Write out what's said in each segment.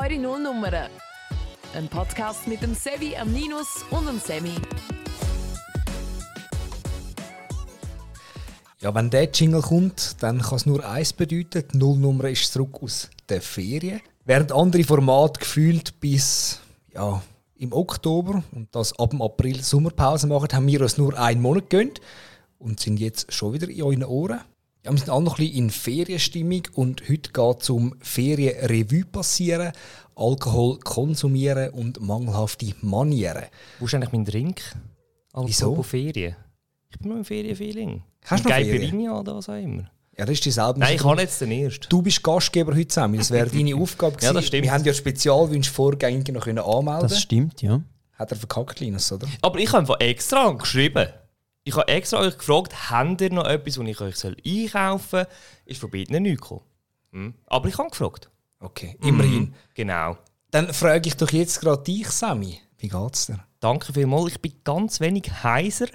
Eure Nullnummern. Ein Podcast mit dem Sevi, am Ninus und dem Semi. Ja, wenn der Jingle kommt, dann kann es nur eins bedeuten: die Nullnummer ist zurück aus der Ferien. Während andere Formate gefühlt bis ja, im Oktober und das ab dem April Sommerpause machen, haben wir uns nur einen Monat gegönnt und sind jetzt schon wieder in euren Ohren. Ja, wir sind alle noch ein bisschen in Ferienstimmung und heute geht es um Ferienrevue passieren, Alkohol konsumieren und mangelhafte Manieren. Wo ist eigentlich mein Drink? Wieso? Apropos Ferien. Ich bin noch im Ferienfeeling. Hast du noch Ferien? Oder was auch immer. Ja, das ist dieselbe Nein, ich habe jetzt den ersten. Du bist Gastgeber heute zusammen. Das wäre deine Aufgabe gewesen. Ja, das stimmt. Wir haben ja Spezialwünsche vorgängig noch können anmelden. Das stimmt, ja. Hat er verkackt, Linus, oder? Aber ich habe einfach extra geschrieben. Ich habe extra euch gefragt, habt ihr noch etwas, was ich euch soll einkaufen soll? Ist von beiden nichts gekommen. Hm. Aber ich habe gefragt. Okay, immerhin. Genau. Dann frage ich doch jetzt gerade dich, Sammy. Wie geht's dir? Danke vielmals. Ich bin ganz wenig heiser.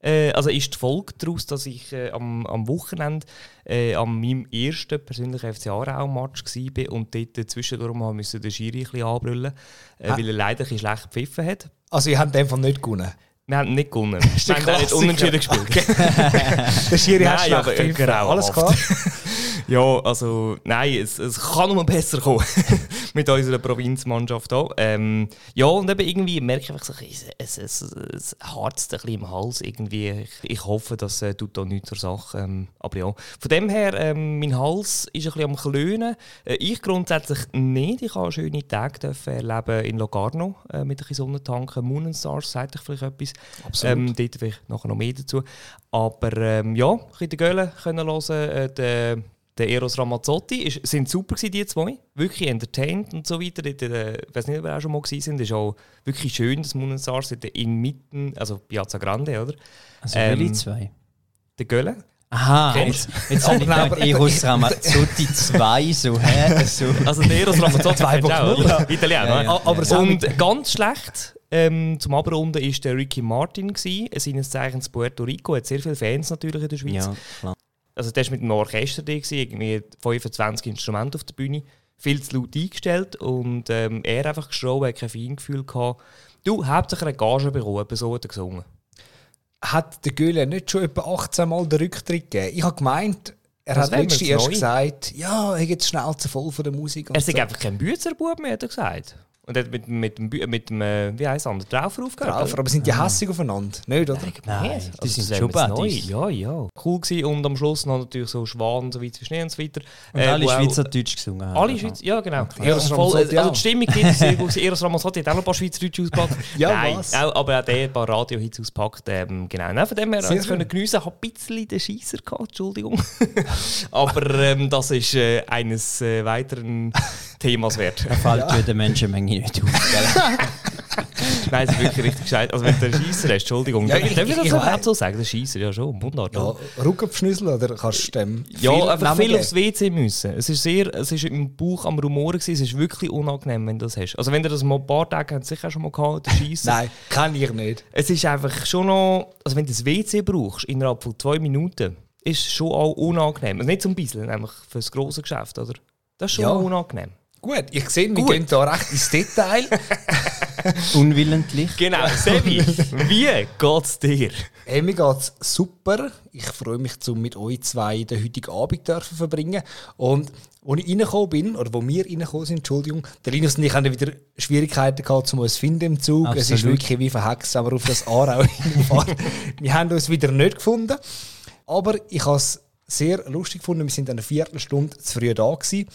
Äh, also ist die Folge daraus, dass ich äh, am, am Wochenende äh, an meinem ersten persönlichen FC Aarau-Match war und dort zwischendurch müssen den Schiri ein bisschen anbrüllen äh, weil er leider ein schlecht gepfiffen hat. Also, ihr habt Fall nicht gewonnen. Wir haben nicht gewonnen. ist Wir der haben auch nicht Klassiker. unentschieden gespielt. Der Schiri hat Nein, schlecht aber gepfiffen. grauenhaft. Alles klar? Ja, also nein, es, es kann nur besser kommen mit unserer Provinzmannschaft hier. Ähm, ja, und eben irgendwie merke ich einfach, so, es, es, es, harzt ein bisschen im Hals irgendwie. Ich, ich hoffe, das äh, tut da nichts zur Sache. Ähm, aber ja, von dem her, ähm, mein Hals ist ein bisschen am klönen. Äh, ich grundsätzlich nicht. Ich habe schöne Tage dürfen erleben in Locarno äh, mit ein bisschen Sonnentanken. Moon and Stars, sagt euch vielleicht etwas. Absolut. Ähm, dort vielleicht nachher noch mehr dazu. Aber ähm, ja, ein bisschen die Göhle können hören. Äh, der, der Eros Ramazzotti ist, sind super gewesen, die zwei. Wirklich entertained und so weiter. Äh, Ich weiß nicht, ob wir auch schon mal gewesen sind. Ist auch wirklich schön, dass dort inmitten, also Piazza Grande, oder? Also Ähm, welche zwei? Der Göhle. Aha, Kennst jetzt, jetzt habe ich gedacht, Eros Ramazzotti 2, so, hä? So. Also der Eros Ramazzotti kennst du auch, 2.0. oder? Italiener, Ja, ja. Aber Sammy, Und ganz schlecht ähm, zum Abrunden war der Ricky Martin. Gewesen. Seines Zeichens Puerto Rico. Hat sehr viele Fans natürlich in der Schweiz. Ja, klar. Also der war mit einem Orchester da, irgendwie 25 Instrumente auf der Bühne. Viel zu laut eingestellt und ähm, er einfach geschrien, hat kein Feingefühl gehabt. Du, hauptsächlich eine Gage etwa so hat er gesungen. hat der Göhle nicht schon etwa 18 Mal den Rücktritt gegeben? Ich habe gemeint, er Das hat letztens erst neu. gesagt, ja, er geht schnell zu voll von der Musik. Er sei so. einfach kein Büzerbub mehr, hat er gesagt. Und er hat mit, mit dem, Bü- mit dem äh, wie heisst er, der Traufer aufgehört. Drauf, aber sind die hässig aufeinander? Nicht, oder? Nein, Also, die sind das schon neu. Ja, ja. Cool gewesen. Und am Schluss noch natürlich so Schwan und so weiter, Schnee und so weiter. Und Äh, alle Schweizerdeutsch gesungen haben. Alle Schweizer, ja genau. Eros Ja, voll, also die Stimmung ist sehr gut. Eros Ramazzotti hat auch noch ein paar Schweizerdeutsch ausgepackt. Ja, Nein, was? Auch, aber auch der ein paar Radio-Hits auspackt. Ähm, genau. Nein, von dem her Sehr habe ich schön. können geniessen. Ich ein bisschen den Scheisser gehabt, Entschuldigung. aber ähm, das ist äh, eines äh, weiteren Themas wert. Da fällt ja. Menschenmenge nicht auf. Nein, es ist wirklich richtig gescheit. Also wenn du einen Scheisser hast, Entschuldigung. Ja, darf ich- ich, darf ich ich- das ich weiß. so sagen? Der Scheisser, ja schon, Mundart. Ja, Rückabschnüssel oder kannst du dem Ja, viel einfach viel aufs WC müssen. Es ist sehr, es ist im Bauch am Rumoren gewesen. Es ist wirklich unangenehm, wenn du das hast. Also wenn ihr das mal ein paar Tage habt, sicher schon mal gehabt, der Scheisser. Nein, kann ich nicht. Es ist einfach schon noch, also wenn du das WC brauchst, innerhalb von zwei Minuten, ist es schon auch unangenehm. Also nicht zum Bisschen, nämlich für das grosse Geschäft, oder? Das ist schon Ja. auch unangenehm. Gut, ich sehe, wir Gut. gehen da recht ins Detail. Unwillentlich. Genau, Sebi, wie geht's dir? hey, mir geht's super. Ich freue mich, um mit euch zwei den heutigen Abend dürfen verbringen. Und als ich reingekommen bin, oder wo wir reingekommen sind, Entschuldigung, der Linus und ich haben wieder Schwierigkeiten gehabt, um uns zu finden im Zug. Es ist Absolut. wirklich wie verhext, wenn wir auf das Aarau hinfahren. wir haben uns wieder nicht gefunden. Aber ich habe es sehr lustig gefunden. Wir sind eine Viertelstunde zu früh da gewesen.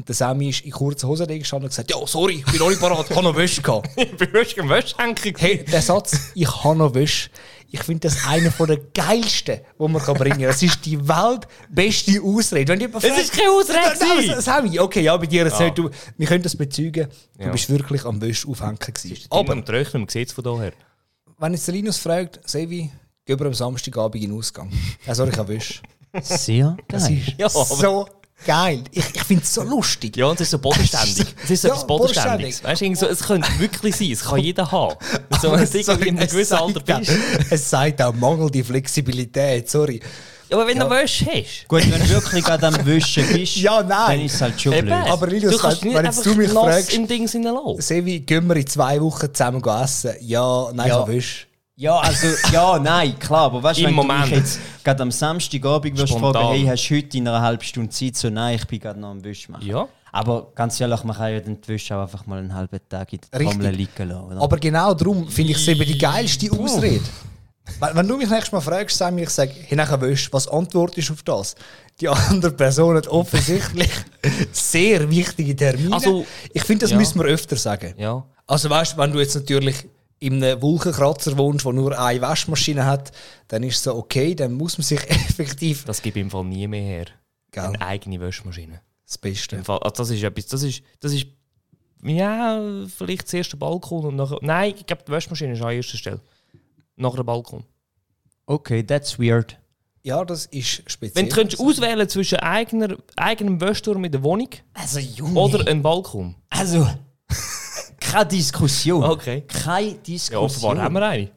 Und der Sammy ist in kurzen Hosen gestanden und gesagt, ja, sorry, ich bin noch nicht parat, ich habe noch Wäsche gehabt. Ich bin wirklich im Wäschhänker. Hey, der Satz, ich habe noch Wäsche, ich finde das einer der geilsten, die man kann bringen kann. Das ist die weltbeste Ausrede. Wenn jemand Es ist keine Ausrede Nein, das Sammy, okay, ja, bei dir erzählt du, wir können das bezeugen, du Ja. bist wirklich am Wäsche aufhängen gewesen. Aber am Trocknen, man sieht es von daher. wenn jetzt der Linus fragt, Sevi, gehen wir am Samstagabend in den Ausgang? Ja, sorry, ich habe Wäsche. Sehr Das geil. ist Ja, so geil. Ich, ich finde es so lustig. Ja, und es ist so bodenständig. Es ist so Ja, etwas Bodenständiges. bodenständig. Weißt du, so, es könnte wirklich sein, es kann jeder haben. So, wenn du in einem es gewissen Alter auch- bist. Es sagt auch mangelnde Flexibilität, sorry. Ja, aber wenn du Wäsche hast. Gut, wenn du wirklich gerade am Wischen bist, Ja, nein. dann ist es halt schon blöd. Aber Lilius, du kannst wenn- nicht wenn jetzt du mich fragst- im Ding lassen. Sevi, gehen wir in zwei Wochen zusammen essen? Ja, nein, Ja. ich wisch. Ja, also, ja, nein, klar, aber weißt du, Im wenn Moment. du mich jetzt gerade am Samstagabend wirst Spontan. fragen, hey, hast du heute in einer halben Stunde Zeit? So, nein, ich bin gerade noch am Wisch machen. Ja. Aber ganz ehrlich, man kann ja den Wisch auch einfach mal einen halben Tag in der Richtig. Trommel liegen lassen, oder? Aber genau darum finde ich es eben die geilste Ausrede. Wenn, wenn du mich nächstes Mal fragst, sag mir, ich sage, hey, nachher willst, was antwortest du auf das? Die andere Person hat offensichtlich sehr wichtige Termine. Also, ich finde, das ja. müssen wir öfter sagen. Ja. Also weißt, wenn du jetzt natürlich in einem Wolkenkratzer wohnst, der nur eine Waschmaschine hat, dann ist es so okay, dann muss man sich effektiv Das gibt im Fall nie mehr her. Gell. Eine eigene Wäschmaschine. das Beste. Im Fall, also das ist etwas, das ist, das ist, ja, vielleicht das erste Balkon und nachher, nein, ich glaube, die Wäschmaschine ist an erster Stelle. Nachher der Balkon. Okay, that's weird. Ja, das ist speziell. Wenn du könntest auswählen zwischen eigener, eigenem Wäschturm in der Wohnung Also, Junge. oder einem Balkon. Also, keine Diskussion. Okay. Keine Ja, Diskussion. offenbar haben wir eine.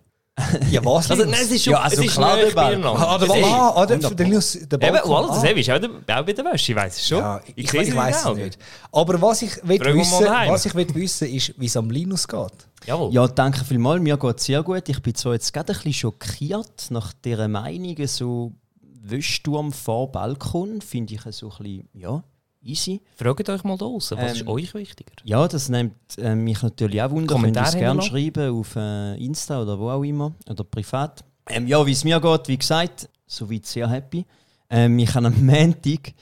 Ja, was? Also, Linus? nein, es ist schon, Ja, also es ist klar, der beieinander. Ah, der, ist- ah, ah, der, der, Linus, der Eben, voilà, das ah. ist auch, der, auch bei der Wäsche, ich weiß es schon. Ja, ich, ich, ich weiß es nicht. Aber was ich will wissen, was ich will wissen, ist, wie es am Linus geht. Jawohl. Ja, danke vielmals. Mir geht es sehr gut. Ich bin zwar jetzt gerade ein bisschen schockiert nach dieser Meinung, so Wäschturm vor Balkon, finde ich so ein bisschen, ja, easy. Fragt euch mal da draußen, was Ähm, ist euch wichtiger? Ja, das nimmt äh, mich natürlich auch wunder. Könnt ihr es gerne schreiben auf äh, Insta oder wo auch immer, oder privat. Ähm, ja, wie es mir geht, wie gesagt, soweit sehr happy. Ähm, ich kann am Montag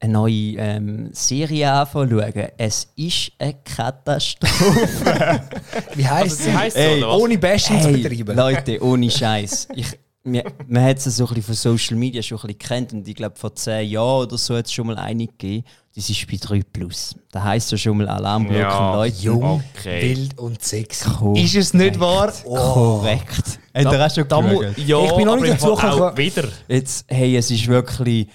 eine neue ähm, Serie anfangen schauen. Es ist eine Katastrophe. Wie heisst Also, sie? oder was? Ohne Bashing zu Hey, betreiben. Leute, ohne Scheiß. Ich, mir, man hat es so ein bisschen von Social Media schon ein bisschen kennt und ich glaube vor zehn Jahren oder so hat es schon mal eine gegeben. Das ist bei 3 Plus. Da heisst ja schon mal Alarmglocken, Ja. Leute. Jung, Okay. wild und sexy. Korrekt. Ist es nicht wahr? Oh. Korrekt. Habt ihr auch schon Da ja, Ich bin noch nicht dazu gekommen. Auch wieder. Jetzt, hey, es ist wirklich.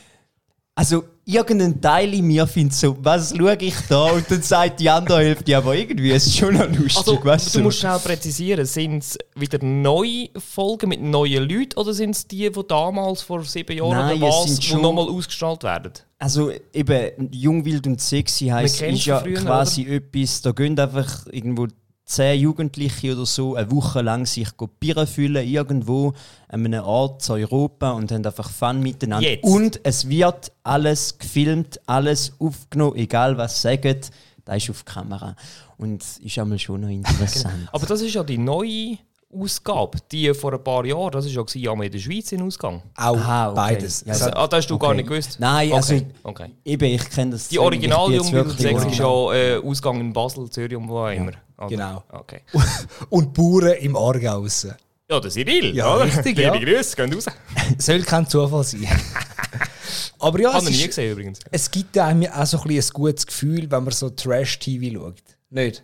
Also, irgendein Teil in mir findet so, was schaue ich da? Und dann sagt die andere Hälfte, aber irgendwie ist es schon noch lustig. Also, weißt du musst schnell präzisieren, sind es wieder neue Folgen mit neuen Leuten oder sind es die, die damals vor sieben Jahren Nein, oder was, die schon- nochmal ausgestrahlt werden? Also eben, Jung, Wild und Sexy heisst, ist ja früher, quasi etwas, da gehen einfach irgendwo zehn Jugendliche oder so eine Woche lang sich go Bier füllen, irgendwo an einem Ort zu Europa und haben einfach Fun miteinander. Jetzt. Und es wird alles gefilmt, alles aufgenommen, egal was sie sagen, da ist auf Kamera. Und ist einmal schon noch interessant. Aber das ist ja die neue Ausgabe. Die vor ein paar Jahren, das war ja gewesen, ja, in der Schweiz in Ausgang. Auch Aha, okay. beides. Ja, Es Also, ah, das hast du gar Okay. nicht gewusst? Nein, okay. also- Okay. Eben, ich kenne das. Die Original ich bin jetzt Jung wirklich Sex ist ja äh, Ausgang in Basel, Zürich und wo auch immer. Oder? genau. Okay. und Bauern im Aargau raus. Ja, der Cyril, Ja, oder? richtig, Liebe ja. Grüße, gehen raus. Soll kein Zufall sein. Aber ja, Habe es, ich nie ist, gesehen übrigens. es gibt einem auch so ein, ein gutes Gefühl, wenn man so Trash-TV schaut. Nicht?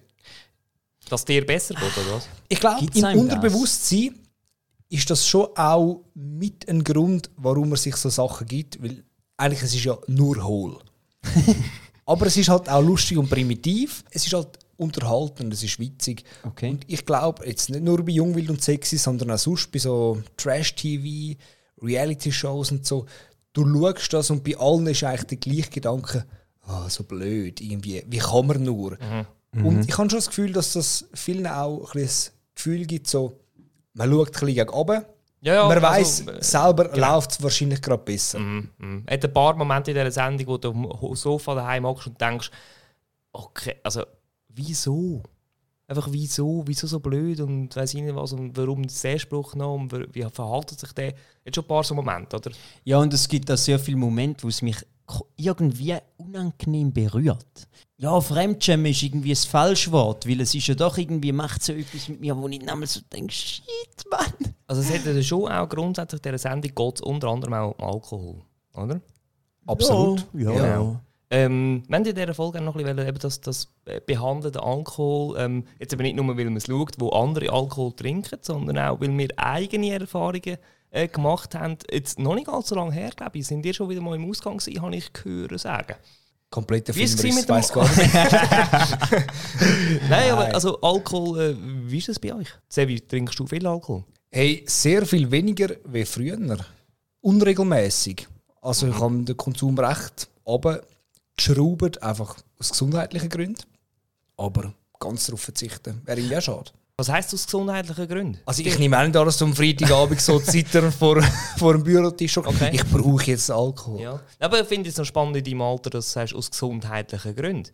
Dass dir besser geht, oder was? Ich glaube, im einem das? Unterbewusstsein ist das schon auch mit ein Grund, warum man sich so Sachen gibt, weil eigentlich es ist ja nur hohl. Aber es ist halt auch lustig und primitiv. Es ist halt unterhaltend, es ist witzig. Okay. Und ich glaube, jetzt nicht nur bei Jungwild und Sexy, sondern auch sonst bei so Trash-TV, Reality-Shows und so. Du schaust das und bei allen ist eigentlich der gleiche Gedanke, ah, so blöd, irgendwie, wie kann man nur? Und ich habe schon das Gefühl, dass das vielen auch ein das Gefühl gibt, so, man schaut ein bisschen gegen oben, Ja, ja, man also, weiß äh, selber läuft es wahrscheinlich gerade besser. Mhm. Es hat ein paar Momente in dieser Sendung, wo du am Sofa daheim hockst und denkst, okay, also wieso? Einfach wieso? Wieso so blöd und weiß ich nicht was und warum der Spruch noch und wie- verhaltet sich der? Jetzt schon ein paar so Momente, oder? Ja, und es gibt auch sehr viele Momente, wo es mich irgendwie unangenehm berührt. Ja, Fremdschämen ist irgendwie ein Falschwort, weil es ist ja doch irgendwie, macht so etwas mit mir, wo ich dann so denke, shit, Mann. Also es hat ja schon auch grundsätzlich in dieser Sendung geht unter anderem auch um Alkohol, oder? Absolut. Ja, Genau. Ähm, wir haben in dieser Folge noch ein bisschen eben das, das behandelte Alkohol, ähm, jetzt aber nicht nur, weil man es schaut, wo andere Alkohol trinken, sondern auch, weil wir eigene Erfahrungen äh, gemacht haben. Jetzt noch nicht allzu lange her, glaube ich, sind ihr schon wieder mal im Ausgang gewesen, habe ich gehört sagen. Kompletter es Filmriss, mit weiss gar nicht. Nein, aber also Alkohol, äh, wie ist es bei euch? Sevi, trinkst du viel Alkohol? Hey, sehr viel weniger wie früher. unregelmäßig. Also ich habe den Konsum recht aber geschraubt, einfach aus gesundheitlichen Gründen. Aber ganz darauf verzichten wäre irgendwie auch schade. Was heisst aus gesundheitlichen Gründen? Also ich nehme an, dass du am Freitagabend so zittern vor, vor dem Bürotisch. Okay. Ich brauche jetzt Alkohol. Ja. Aber ich finde es noch spannend in deinem Alter, dass du sagst, aus gesundheitlichen Gründen.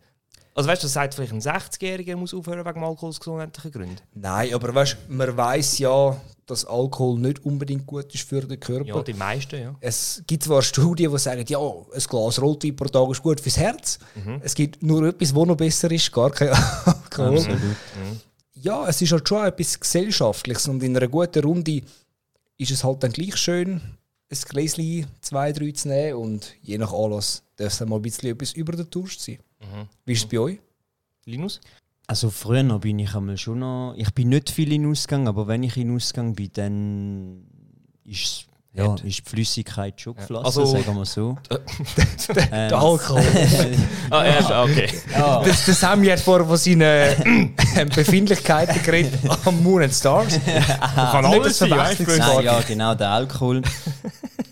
Also weißt du, das sagt vielleicht ein 60-Jähriger, er muss aufhören wegen Alkohol aus gesundheitlichen Gründen. Nein, aber weißt, man weiß ja, dass Alkohol nicht unbedingt gut ist für den Körper. Ja, die meisten, ja. Es gibt zwar Studien, die sagen, ja, ein Glas Rotwein pro Tag ist gut fürs Herz. Es gibt nur etwas, was noch besser ist, gar kein Alkohol. Ja, es ist halt schon etwas Gesellschaftliches und in einer guten Runde ist es halt dann gleich schön, ein Gläschen, zwei, drei zu nehmen und je nach Anlass darf es dann mal ein bisschen etwas über den Durst sein. Wie ist es bei euch? Linus? Also früher bin ich einmal schon noch. Ich bin nicht viel in Ausgang, aber wenn ich in Ausgang bin, dann ist, ja, ist die Flüssigkeit schon geflossen, Also- sagen wir so. Ähm, Der Alkohol. Ah, ja, okay. ja, Das, das haben wir jetzt vorher von seinen äh, Befindlichkeiten geredet am Moon and Stars. Kann Nicht alles? Verwechslungswort. Nein, ja, genau, der Alkohol.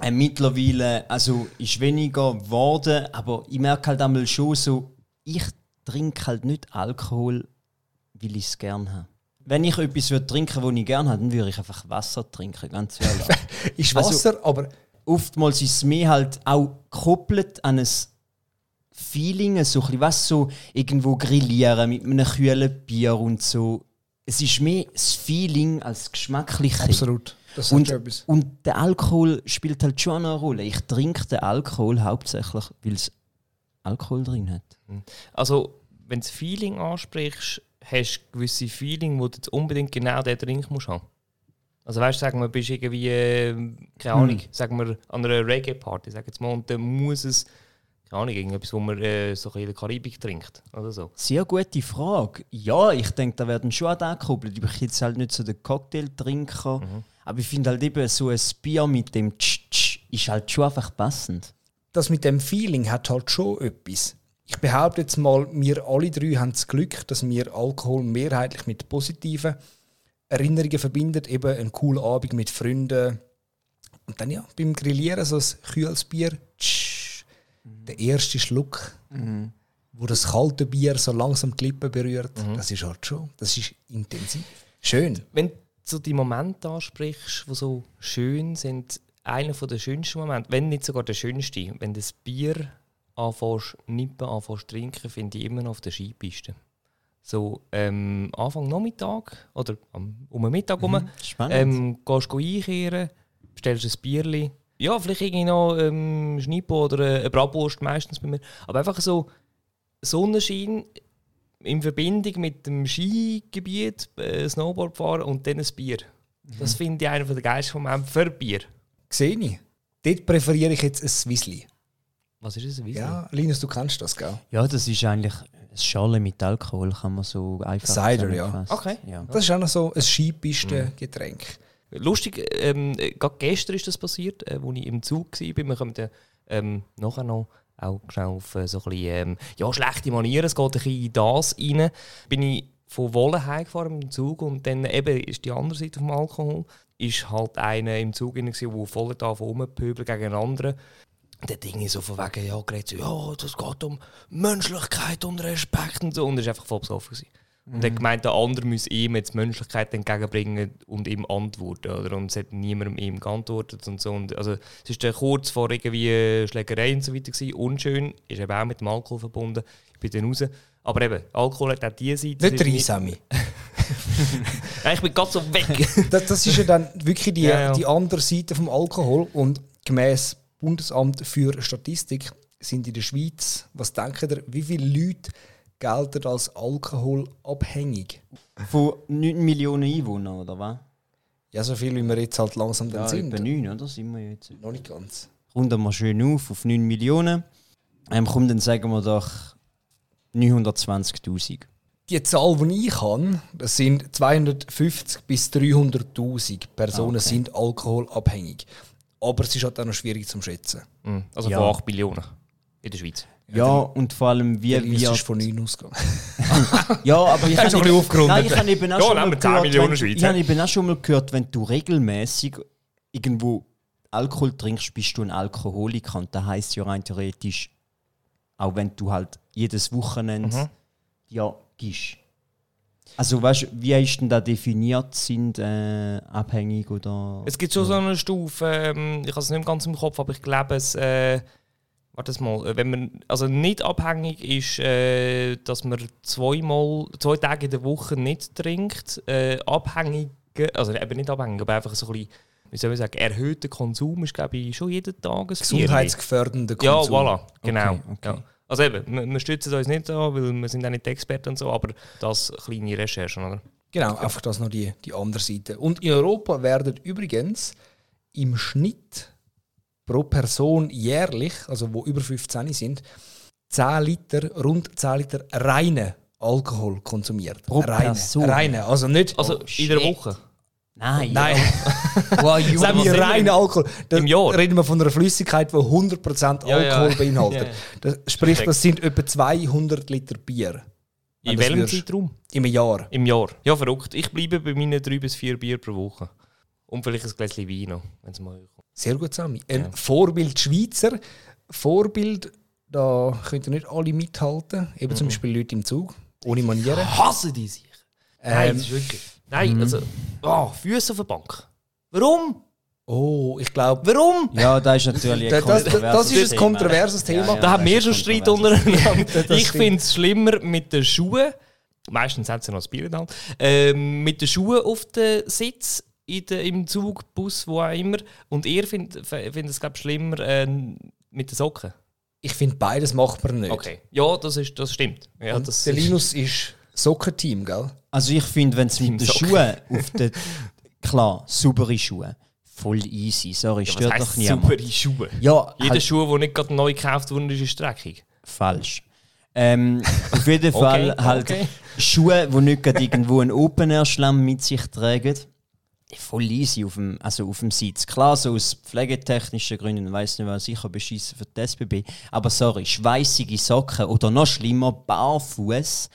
äh, mittlerweile, also ist weniger geworden, aber ich merke halt einmal schon so, ich trinke halt nicht Alkohol, weil ich es gerne habe. Wenn ich etwas würde trinken würde, was ich gerne habe, dann würde ich einfach Wasser trinken, ganz ehrlich. Ist Also- Wasser, aber Oftmals ist es mir halt auch gekoppelt an ein Feeling, so ein bisschen, was so irgendwo grillieren mit einem kühlen Bier und so. Es ist mehr das Feeling als das Geschmackliche. absolut. Das Und, und der Alkohol spielt halt schon eine Rolle. Ich trinke den Alkohol hauptsächlich, weil es Alkohol drin hat. Also, wenn du das Feeling ansprichst, hast du gewisse Feeling, wo du jetzt unbedingt genau den Drink musst haben. Also weißt du, sagen wir, bist irgendwie, äh, keine Ahnung, sagen wir an einer Reggae-Party, sag jetzt mal, und dann muss es, keine Ahnung, irgendetwas, wo man äh, so ein bisschen in der Karibik trinkt oder so. Sehr gute Frage. Ja, ich denke, da werden schon an den gekoppelt. Ich bin jetzt halt nicht so der Cocktailtrinker. Aber ich finde halt eben so ein Bier mit dem Tsch -Tsch ist halt schon einfach passend. Das mit dem Feeling hat halt schon etwas. Ich behaupte jetzt mal, wir alle drei haben das Glück, dass wir Alkohol mehrheitlich mit positiven Erinnerungen verbinden. Eben einen coolen Abend mit Freunden. Und dann ja, beim Grillieren so ein kühles Bier. Tsch, der erste Schluck, wo das kalte Bier so langsam die Lippen berührt. Das ist halt schon, das ist intensiv. Schön. Wenn du so die Momente ansprichst, die so schön sind, einer der schönsten Momente, wenn nicht sogar der schönste, wenn du das Bier anfängst, nippen, anfängst trinken, finde ich immer noch auf der Skipiste. So ähm, Anfang Nachmittag oder um den Mittag herum, Spannend. ähm, gehst du einkehren, bestellst ein Bierli. Ja, vielleicht irgendwie noch ähm, Schnippo oder eine Bratwurst meistens bei mir. Aber einfach so Sonnenschein in Verbindung mit dem Skigebiet, äh, Snowboardfahren und dann ein Bier. Das finde ich einer der geilsten Momente für Bier. Sehe ich. Dort präferiere ich jetzt ein Swissli. Was ist das? Ein Wiesli? Ja, Linus, du kennst das, gell? Ja, das ist eigentlich ein Schale mit Alkohol, kann man so einfach Cider, ja. Okay. Ja. Das ist auch noch so ein Skipistengetränk. Lustig, ähm, äh, gerade gestern ist das passiert, äh, als ich im Zug war. Wir kommen dann ähm, nachher noch auch schnell auf äh, so ein bisschen, ähm, ja, schlechte Manieren. Es geht ein bisschen in das rein. Bin ich von Wolle heimgefahren mit dem Zug und dann eben ist die andere Seite vom Alkohol. Ist halt einer im Zug der voll da rumpöbeln gegen einen anderen. Dann Ding so von wegen, ja, geredet so, ja, das geht um Menschlichkeit und Respekt und so. Und er war einfach voll besoffen. gewesen. Und er hat gemeint, der andere müsse ihm jetzt Menschlichkeit entgegenbringen und ihm antworten. Oder? Und es hat niemandem ihm geantwortet und so. Und also, es ist dann kurz vor irgendwie Schlägerei und so weiter gewesen. Unschön, ist eben auch mit dem Alkohol verbunden. Ich bin dann raus. Aber eben, Alkohol hat auch diese Seite. Nicht Es ich bin ganz so weg. Das, das ist ja dann wirklich die, Ja, ja. die andere Seite vom Alkohol. Und gemäß Bundesamt für Statistik sind in der Schweiz, was denken ihr, wie viele Leute gelten als alkoholabhängig? Von 9 Millionen Einwohnern, oder was? Ja, so viel, wie wir jetzt halt langsam dann Ja, sind. etwa 9, oder? Sind wir jetzt. Noch nicht ganz. Runden wir schön auf, auf 9 Millionen. Ähm, komm, dann sagen wir doch 920'000. Die Zahl, die ich habe, das sind 250 bis 300.000 Personen okay. sind alkoholabhängig. Aber es ist halt auch noch schwierig zu schätzen. Mhm. also Ja. von 8 Millionen in der Schweiz. Ja, und vor allem, wie wir. ist von 9 ausgegangen. Ja, aber ich? Nein, ich habe eben auch Ja, schon mal wir 10 gehört, Millionen wenn, Schweiz, ich habe eben auch schon mal gehört, wenn du regelmäßig irgendwo Alkohol trinkst, bist du ein Alkoholiker. Und das heisst ja rein theoretisch, auch wenn du halt jedes Wochenende Mhm. ja gibst. Also weißt wie ist denn da definiert? Sind äh, abhängig oder. Es gibt schon so eine Stufe, ähm, ich habe es nicht ganz im Kopf, aber ich glaube, es. Äh, warte mal, äh, wenn man also nicht abhängig ist, äh, dass man zweimal, zwei Tage in der Woche nicht trinkt, äh, abhängige, also eben nicht abhängig, aber einfach so ein bisschen, wie soll ich sagen, erhöhter Konsum ist, glaube ich, schon jeden Tag ein. Gesundheitsgefährdender Ja, Konsum. voilà, genau. Okay, okay. Ja. Also eben, wir, wir stützen uns nicht an, weil wir sind auch nicht Experten und so, aber das kleine Recherchen, oder? Genau, einfach das noch die, die andere Seite. Und in Europa werden übrigens im Schnitt pro Person jährlich, also wo über 15 sind, 10 Liter, rund 10 Liter reine Alkohol konsumiert. Pro reine, Person? reine, also nicht... Also Oh, in der. Woche. Nein, Nein, wow, you sagen wir was reine im- Alkohol. Da im Jahr? reden wir von einer Flüssigkeit, die 100% Ja, ja. Alkohol beinhaltet. Ja, ja. Das, sprich, das sind etwa 200 Liter Bier In das welchem würdest- Zeitraum? im Jahr. Im Jahr. Ja, verrückt. Ich bleibe bei meinen drei bis vier Bier pro Woche. Und vielleicht ein Gläschen Wein noch, wenn es mal kommt. Sehr gut, Sami. Ein Ja. Vorbild Schweizer. Vorbild, da könnt ihr nicht alle mithalten. Eben zum Beispiel Leute im Zug, ohne Manieren. Hasse die sich. Nein, Ähm, das ist wirklich. Nein, also. Oh, Füße auf der Bank. Warum? oh, ich glaube, Warum? Ja, das ist natürlich das, ein das, kontroverses das ist ein Thema. kontroverses Thema. Ja, Da haben das wir schon Streit untereinander. Das ich finde es schlimmer mit den Schuhen. Meistens hat sie noch das Bier in der Hand. Ähm, mit den Schuhen auf dem Sitz, in der, im Zug, Bus, wo auch immer. Und ihr findet find es, glaube ich, schlimmer äh, mit den Socken. Ich finde, beides macht man nicht. Okay. Ja, das, ist, das stimmt. Ja, Und das der ist- Linus ist Soccer-Team, gell? Also ich finde, wenn es mit den. Schuhen auf den... Klar, saubere Schuhe. Voll easy, sorry, Ja, stört doch niemand. saubere Schuhe? Ja, Jeder halt Schuh, der nicht gerade neu gekauft wurde, ist dreckig. falsch. Ähm, auf jeden Fall Okay, halt okay. Schuhe, die nicht gerade irgendwo einen Open-Air-Schlamm mit sich tragen. Voll easy auf dem, also auf dem Sitz. Klar, so aus pflegetechnischen Gründen, weiß nicht, was sicher beschissen für die SBB. Aber sorry, schweißige Socken oder noch schlimmer, barfuß,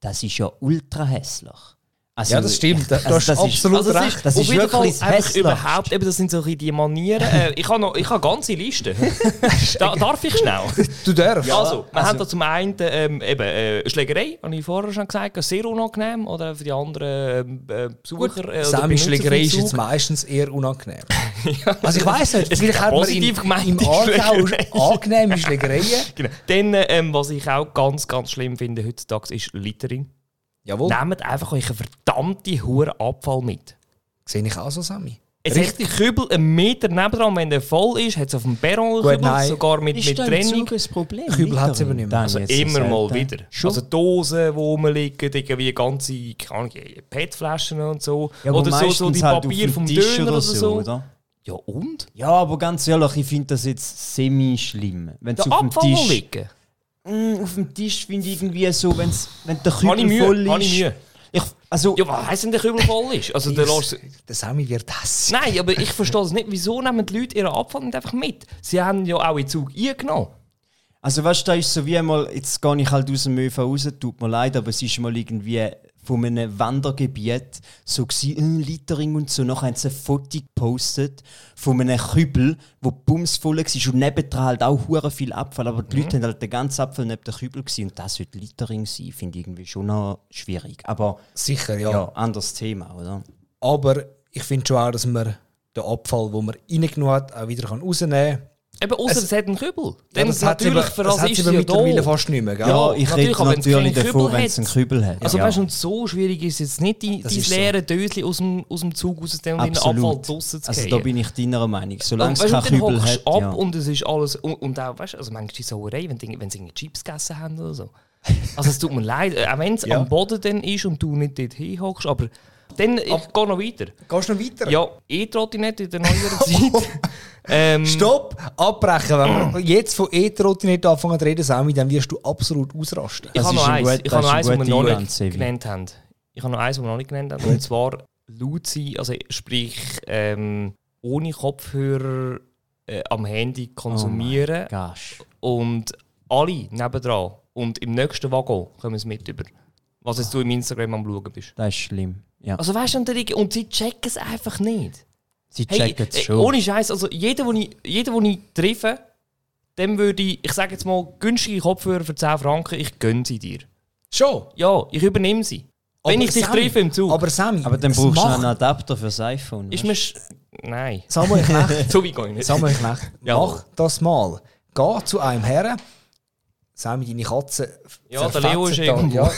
das ist ja ultra hässlich. Also, Ja, das stimmt. Du hast das absolut Also das recht. ist, Das ist wirklich Fall hässlich. überhaupt, eben, das sind so die Manieren. äh, ich habe noch, ich habe ganze Listen. da, darf ich schnell? Du darfst. also, wir also- haben da zum einen ähm, eben, äh, Schlägerei, habe ich vorher schon gesagt, sehr unangenehm. Oder für die anderen ähm, äh, Besucher. äh, Benutzer Schlägerei ist jetzt meistens eher unangenehm. Also ich weiß nicht, vielleicht hat man in, positiv gemeinte im Aargau angenehme Schlägereien. Genau. Dann, ähm, was ich auch ganz, ganz schlimm finde heutzutage, ist Littering. Jawohl, Nehmt einfach euren verdammten Huren Abfall mit. sehe ich auch so, Sami. Es Richtig. hat Kübel einen Meter nebendran, wenn der voll ist, hat es auf dem Perron Gut, Kübel, nein. sogar mit, ist mit Trennung. Ein Problem? Kübel hat's Littering? aber nicht mehr. Also immer mal wieder. Schon? Also Dosen, die rumliegen, irgendwie ganze PET-Flaschen und so. Ja, oder so, so die halt Papier vom Tisch Döner oder so. oder? Ja und? Ja, aber ganz ehrlich, ich finde das jetzt semi-schlimm. Wenn Der auf dem Tisch... liegen. Mm, auf dem Tisch finde ich irgendwie so, wenn's, wenn der Kübel voll Mühe. ist... Habe ich Mühe. Ich, also, Ja, was heisst denn, der Kübel voll ist? Also der lässt... Der Sami wird das. Nein, aber ich verstehe das nicht. Wieso nehmen die Leute ihren Abfall nicht einfach mit? Sie haben ja auch in den Zug eingenommen. also weißt du, da ist so wie einmal, jetzt gehe ich halt aus dem ÖV raus, tut mir leid, aber es ist mal irgendwie von einem Wandergebiet so äh, Littering und so. Nachher haben sie ein Foto gepostet von einem Kübel, wo bumsvoll war und nebendran halt auch hure viel Abfall. Aber die Leute haben halt den ganzen Abfall neben dem Kübel gewesen. und das wird Littering sein, finde ich irgendwie schon noch schwierig. Aber Sicher, ja. ja, anderes Thema, oder? Aber ich finde schon auch, dass man den Abfall, den man reingenommen hat, auch wieder rausnehmen kann. Eben, außer Es- es, hat einen Kübel. Ja, Dann das hat sie natürlich, aber- für das das hat sie sie ja mittlerweile da. fast nicht mehr, gell? Ja, ich natürlich, rede natürlich davon, wenn es einen hat. Kübel hat. Also ja. weißt du, so schwierig ist es jetzt nicht, die, Das die ist so. leere Döschen aus dem, aus dem Zug in den Abfall draussen zu Also gehen. da bin ich deiner Meinung. Solange es keinen Kübel hat. ab ja. und es ist alles. Und, und auch, weißt du, also manchmal die Sauerei, wenn, wenn sie Chips gegessen haben oder so. Also es tut mir leid, äh, auch wenn es Ja. am Boden dann ist und du nicht dort hinhockst, aber dann, ich gehe noch weiter. Gehst du noch weiter? Ja, E-Trottinette in der neueren Zeit. ähm, Stopp! Abbrechen! Wenn wir jetzt von E-Trottinette anfangen zu reden, Sami, dann wirst du absolut ausrasten. Ich habe noch ein eins, gut- ich das habe noch eins, ein was wir noch nicht Sevi. genannt haben. Ich habe noch eins, was wir noch nicht genannt haben. Und zwar laut sein, also sprich ähm, ohne Kopfhörer äh, am Handy konsumieren Gosh. und alle nebendran und im nächsten Waggon kommen sie mit über. Was jetzt du im Instagram am Schauen bist. Das ist schlimm. Ja. Also weißt du, und, der- und sie checken es einfach nicht. Sie Hey, checken es schon. ohne Scheiß, also jeder, den ich, jeder, den ich treffe, dem würde ich, ich sage jetzt mal, günstige Kopfhörer für 10 Franken, ich gönne sie dir. Schon. Ja, ich übernehme sie. Wenn Aber ich dich Sammy- treffe im Zug, Aber Sammy, Aber dann brauchst du einen Adapter fürs iPhone. ist mir... Nein. Samuel Knecht, So wie gehe ich nicht. Samuel Knecht, Ja. mach das mal. Geh zu einem her. Sammy, deine Katze Ja, der Leo ist irgendwo. Ja,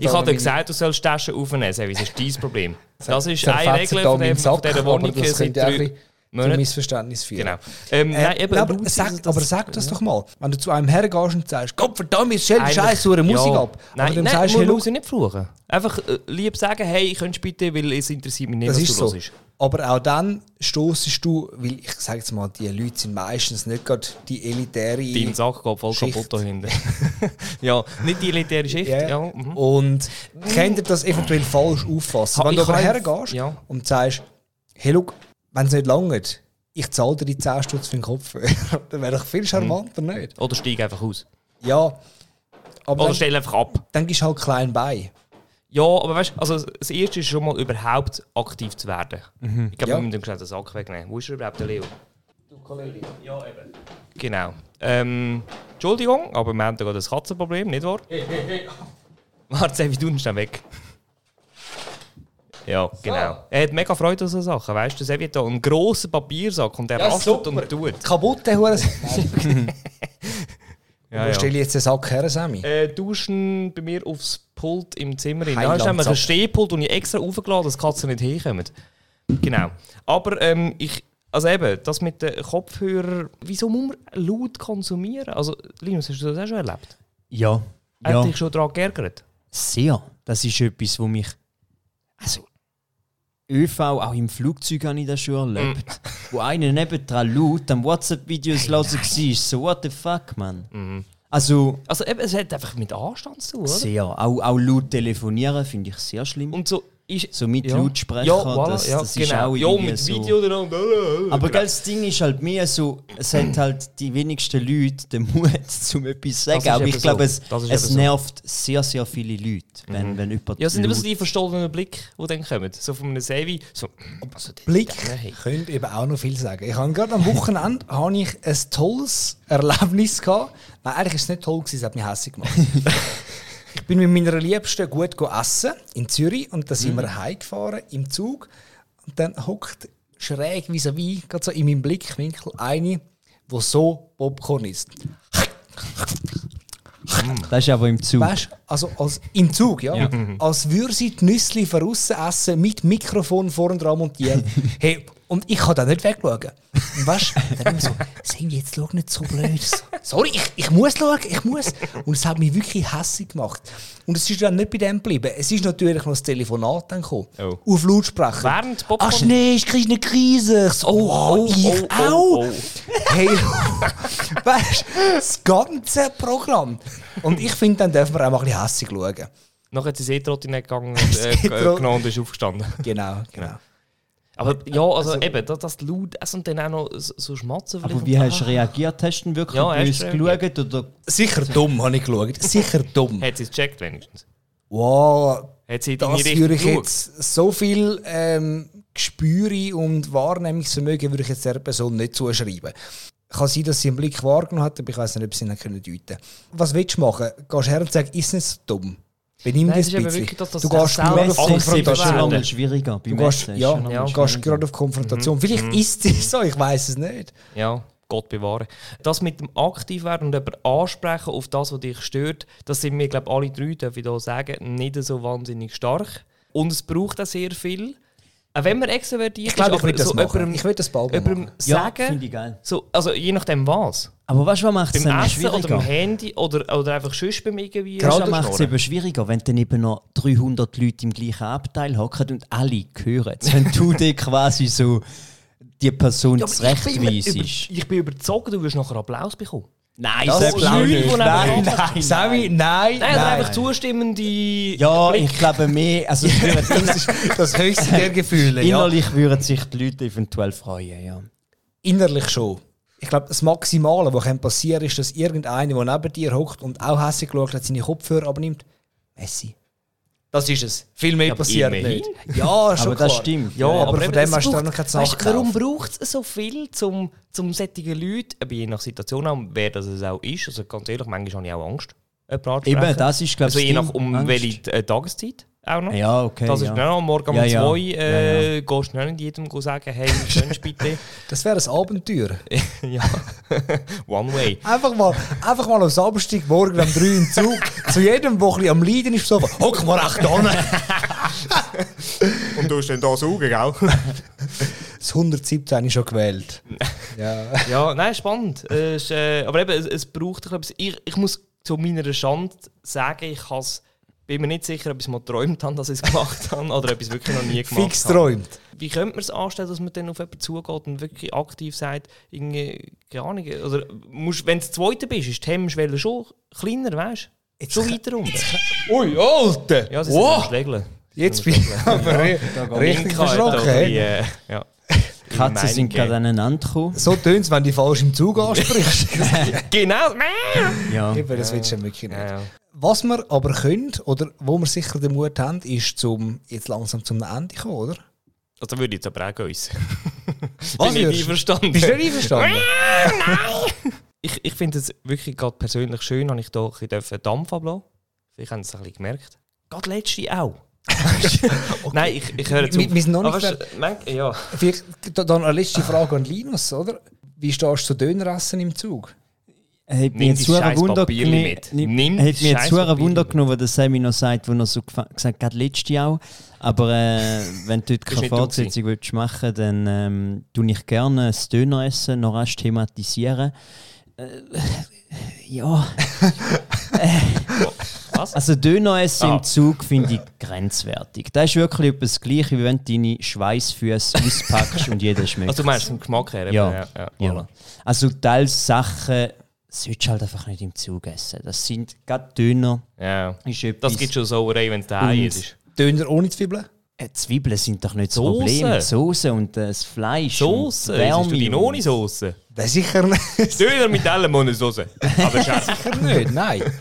Ich habe dir gesagt, du sollst Taschen aufnehmen, das ist dein Problem. Das ist eine Regel von, dem, von Sack, dieser aber Wohnung das könnte auch ein bisschen. Missverständnis führen. Genau. Ähm, Äh, nein, eben, aber, sag, aber sag das doch mal. Wenn du zu einem hergehst und sagst, Gott verdammt, jetzt Eigentlich- Scheiße eure Musik ja. ab. Nein, aber dann nein, sagst muss ja nicht fluchen. Einfach äh, lieb sagen, hey, könntest bitte, weil es interessiert mich nicht, das was ist du so. Aber auch dann stoßest du, weil ich sage jetzt mal, die Leute sind meistens nicht gerade die elitäre. Dein Sack geht voll Schicht. kaputt da hinten. ja, nicht die elitäre Schicht. Ja. Ja. mhm. Und könnt ihr das eventuell falsch auffassen? Ha, Wenn du ich aber hergehst ja. und sagst, hey, look, wenn es nicht langt, ich zahle dir die 10 Stutz für den Kopf, dann wäre doch viel charmanter, nicht? Oder steig einfach aus. Ja. Aber Oder dann, stell einfach ab. dann gehst du halt klein bei. Ja, aber weißt du, also das erste ist schon mal überhaupt aktiv zu werden. Ich glaube, Ja. wir müssen schnell den Sack wegnehmen. Wo ist er überhaupt, der Leo? Du Kollege. Ja, eben. Genau. Ähm, Entschuldigung, aber wir haben da gerade ein Katzenproblem, nicht wahr? Warte, Sevi, du schnell weg. Ja, genau. Er hat mega Freude an so Sachen, weißt du? Sevi hat da einen grossen Papiersack und er rastet und tut. Kaputte Hure. Ja, Wo ja. stelle ich jetzt den Sack her, Sammy? Äh, duschen bei mir aufs Pult im Zimmer. rein. Da ist nämlich ein. Stehpult, und ich extra aufgeladen dass die Katzen nicht hinkommen. Genau. Aber ähm, ich, also eben, das mit den Kopfhörern, wieso muss man laut konsumieren? Also, Linus, hast du das auch schon erlebt? Ja. Hat ja. dich schon daran geärgert? Sehr. Das ist etwas, wo mich. Also. ÖV, auch im Flugzeug habe ich das schon erlebt. Wo einer nebendran laut am WhatsApp-Videos hey, war, so, what the fuck, man. Also, Also eben, es hat einfach mit Anstand zu tun, oder? sehr. Auch, auch laut telefonieren finde ich sehr schlimm. Und so ist... so mit ja. Lautsprecher, ja, voilà, das, ja, das ist genau. auch Ja, irgendwie mit so. Video dann und... Aber gell, das Ding ist halt mehr so, es hat halt die wenigsten Leute den Mut, um etwas zu sagen. ist Aber ich glaube, so. es, Das ist es eben so. nervt sehr, sehr viele Leute, wenn, wenn jemand Ja, es sind immer so die verstohlenen Blicke, die dann kommen. So von einem Sevi, so... Also, Blick könnte eben auch noch viel sagen. Ich habe gerade am Wochenende habe ich ein tolles Erlebnis gehabt. Nein, eigentlich war es nicht toll, gewesen, es hat mich hässlich gemacht. ich bin mit meiner Liebsten gut go essen in Zürich und dann sind wir heimgefahren im Zug. Und dann hockt schräg vis-à-vis, gerade so in meinem Blickwinkel, eine, die so Popcorn isst. Das ist aber im Zug. Weißt also als, im Zug, ja. Als würde sie die Nüssli von aussen essen, mit Mikrofon vorn dran montiert. hey, und ich kann da nicht wegschauen. Und weißt du, dann immer so, Sammy, jetzt schau nicht so blöd. Sorry, ich, ich muss schauen, ich muss. Und es hat mich wirklich hässlich gemacht. Und es ist dann nicht bei dem geblieben. Es ist natürlich noch das Telefonat dann gekommen. Oh. Auf Lautsprecher. Während Popcorn? Ach nee, ich kriege eine Krise. Ich so, oh, ich oh, oh, auch. oh. Hey, weißt du, das ganze Programm. Und ich finde, dann dürfen wir auch mal ein bisschen hässlich schauen. Nachher hat sie das E-Trottinett gegangen und äh, E-Trot- genommen und ist aufgestanden. Genau, genau. Aber ja, also, eben, das, das laut essen und dann auch noch so, so schmatzen. vielleicht Aber wie hast du reagiert? Hast du wirklich Ja, böse geschaut? Oder? Sicher dumm, habe ich geschaut. Sicher dumm. Hat sie es gecheckt wenigstens? Wow, Hat sie das würde ich jetzt so viel ähm, Gespüre und Wahrnehmungsvermögen würde ich jetzt der Person nicht zuschreiben. Kann sein, dass sie einen Blick wahrgenommen hat, aber ich weiß nicht, ob sie ihn nicht können deuten Was willst du machen? Gehst du her und sagst, ist nicht so dumm? Benimm Nein, dich ist ein bisschen. wirklich, dass das Du gehst ist eben schon Konfrontation. einmal schwieriger. Bei Du gehst, ist ja, ja. gehst gerade auf Konfrontation. Vielleicht Mhm. ist es so, ich weiß es nicht. Ja, Gott bewahre. Das mit dem aktiv werden und jemanden ansprechen auf das, was dich stört, das sind wir, glaube ich, alle drei, darf ich da sagen, nicht so wahnsinnig stark. Und es braucht auch sehr viel. Auch wenn man extrovertiert Ich glaube, ich aber so jemandem- Ich will das bald jemandem machen. Ja, sagen, finde ich geil. so, also je nachdem was. Aber weißt du, was macht es Beim Essen oder schwieriger? beim Handy oder, oder einfach sonst beim irgendwie Schnorren. macht es eben schwieriger, wenn dann eben noch 300 Leute im gleichen Abteil hocken und alle hören. Wenn du dir quasi so die Person Ja, aber ich bin, über, ich bin überzeugt, du wirst nachher Applaus bekommen. Nein, Das selbst ist auch Leute, nicht. die Nein, neben- nein, Sammy, nein, Nein, nein. oder einfach zustimmende Ja, Blick. ich glaube mehr. Also Das ist das höchste der Gefühle. Ja. innerlich würden sich die Leute eventuell freuen. Ja. Innerlich schon. Ich glaube, das Maximale, was passieren kann, ist, dass irgendeiner, der neben dir hockt und auch hässlich geschaut hat, seine Kopfhörer abnimmt. Messi. Das ist es. Viel mehr Ja, aber passiert immerhin. nicht. Ja, schon Aber das klar. stimmt. Ja, aber, von eben, dem hast du noch keine weißt, Sache Warum gekauft. braucht es so viel, zum, zum solchen Leuten, eben je nach Situation auch, wer das es auch ist, also ganz ehrlich, manchmal habe ich auch Angst, jemanden. Eben, das ist, glaube ich, Also je nach um welche äh, Tageszeit auch noch. Ja, okay. Das ist ja. noch am Morgen um Ja, ja. zwei, äh, Ja, gehst du nicht jedem sagen, hey, gönnst bitte. Das wäre ein Abenteuer. ja. One way. Einfach mal, einfach mal am Samstag morgen um 3 im Zug zu jedem, der ein bisschen am Leiden ist, so, hock mal recht an. Und du hast dann da saugen, gell? Das 117 habe ich schon gewählt. Ja. ja, nein, spannend. Äh, aber eben, es, es braucht etwas. Ich, ich muss zu meiner Schande sagen, ich has, bin mir nicht sicher, ob ich es mal geträumt habe, dass ich es gemacht habe, oder ob ich es wirklich noch nie gemacht Fix habe. träumt. Wie könnte man es anstellen, dass man dann auf jemanden zugeht und wirklich aktiv sagt, irgendwie, keine Ahnung, oder musst, wenn du der Zweite bist, ist die Hemmschwelle schon kleiner, weißt du? Schon weiter unten. Ui, Alter! Ja, sie Wow. sind Schlägle. Jetzt bin ich aber ri- richtig verschrocken. Äh, ja. Die Katzen sind gerade aneinander gekommen. So tönt es, wenn du falsch im Zug ansprichst. Genau! Ja. Eben, das willst du ja wirklich nicht. Ja, ja. Was wir aber können, oder wo wir sicher den Mut haben, ist zum, jetzt langsam zum Ende kommen, oder? Also würde ich jetzt aber auch gehen. Was Bin ich einverstanden? Bist du nicht einverstanden? Ich, ich finde es wirklich gerade persönlich schön, dass ich da ein bisschen Dampf ablassen Vielleicht haben Sie es ein bisschen gemerkt. Gerade letzte auch. Nein, ich, ich höre zu. Wir- wir sind noch nicht weißt ja. Vielleicht da- dann eine letzte Frage an Linus, oder? Wie stehst du zu Döneressen im Zug? Hat Nimm ein scheiß Wunder genommen- mit. Nimm- Hat mich jetzt ein Wunder genommen, was der Sammy noch sagt, wo er so gesagt hat, letzte auch. Aber äh, wenn du dort keine Fortsetzung willst machen dann ähm, tue ich gerne das Döneressen noch rasch thematisieren. Äh, ja. Was? Also Döneressen Ah. im Zug finde ich grenzwertig. Das ist wirklich etwas Gleiche, wie wenn du deine Schweißfüße auspackst und jeder schmeckt. Also du meinst vom Geschmack her? Ja. ja, ja, Ja. Also teils Sachen solltest du halt einfach nicht im Zug essen. Das sind gerade Döner. ja. Ist Das gibt schon Sauerei, wenn es daheim ist. Döner ohne Zwiebeln? Äh, Zwiebeln sind doch nicht das Soße. Problem. Soße und äh, das Fleisch. Soße? und Isst du die ohne Soße? Nein, sicher nicht. Döner mit allem ohne Soße. Aber scheiße. sicher nicht, nein.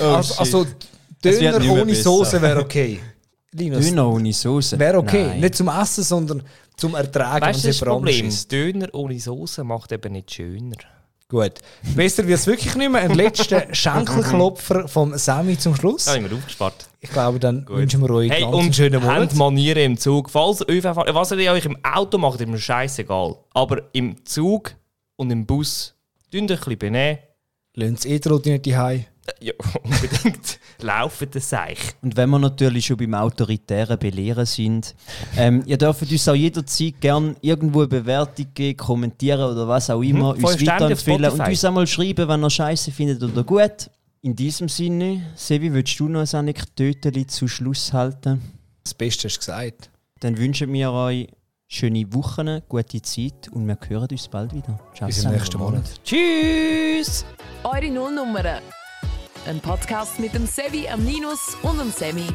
Oh, also, also Döner ohne besser. Soße wäre okay. Linus, Döner ohne Soße. wäre okay. Nein. Nicht zum Essen, sondern zum Ertragen, Weißt das ist das Problem. Döner ohne Soße macht eben nicht schöner. Gut. Besser wird es wirklich nicht mehr. Ein letzter Schenkelklopfer vom Sammy zum Schluss. Da habe ich mir aufgespart. Ich glaube, dann wünschen wir euch Hey, ganz einen und schönen Monat. habt Manieren im Zug. Falls ÖV, was ihr euch im Auto macht, ist mir scheißegal. Aber im Zug und im Bus, euch ein bisschen benehmen. Lassen Sie E-Trottin nicht heim. Äh, Ja, unbedingt. Laufen das Seich. Und wenn wir natürlich schon beim autoritären Belehren sind, ähm, ihr dürft uns auch jederzeit gerne irgendwo eine Bewertung geben, kommentieren oder was auch immer, Mhm. Uns weiterempfehlen und uns einmal schreiben, wenn ihr Scheiße findet oder gut. In diesem Sinne, Sevi, willst du noch ein Anekdötchen zu Schluss halten? Das Beste hast du gesagt. Dann wünschen wir euch schöne Wochen, gute Zeit und wir hören uns bald wieder. Ciao Bis im nächsten Monat. Tschüss! Eure Nullnummern. Ein Podcast mit dem Sevi, am Ninus und dem Sammy.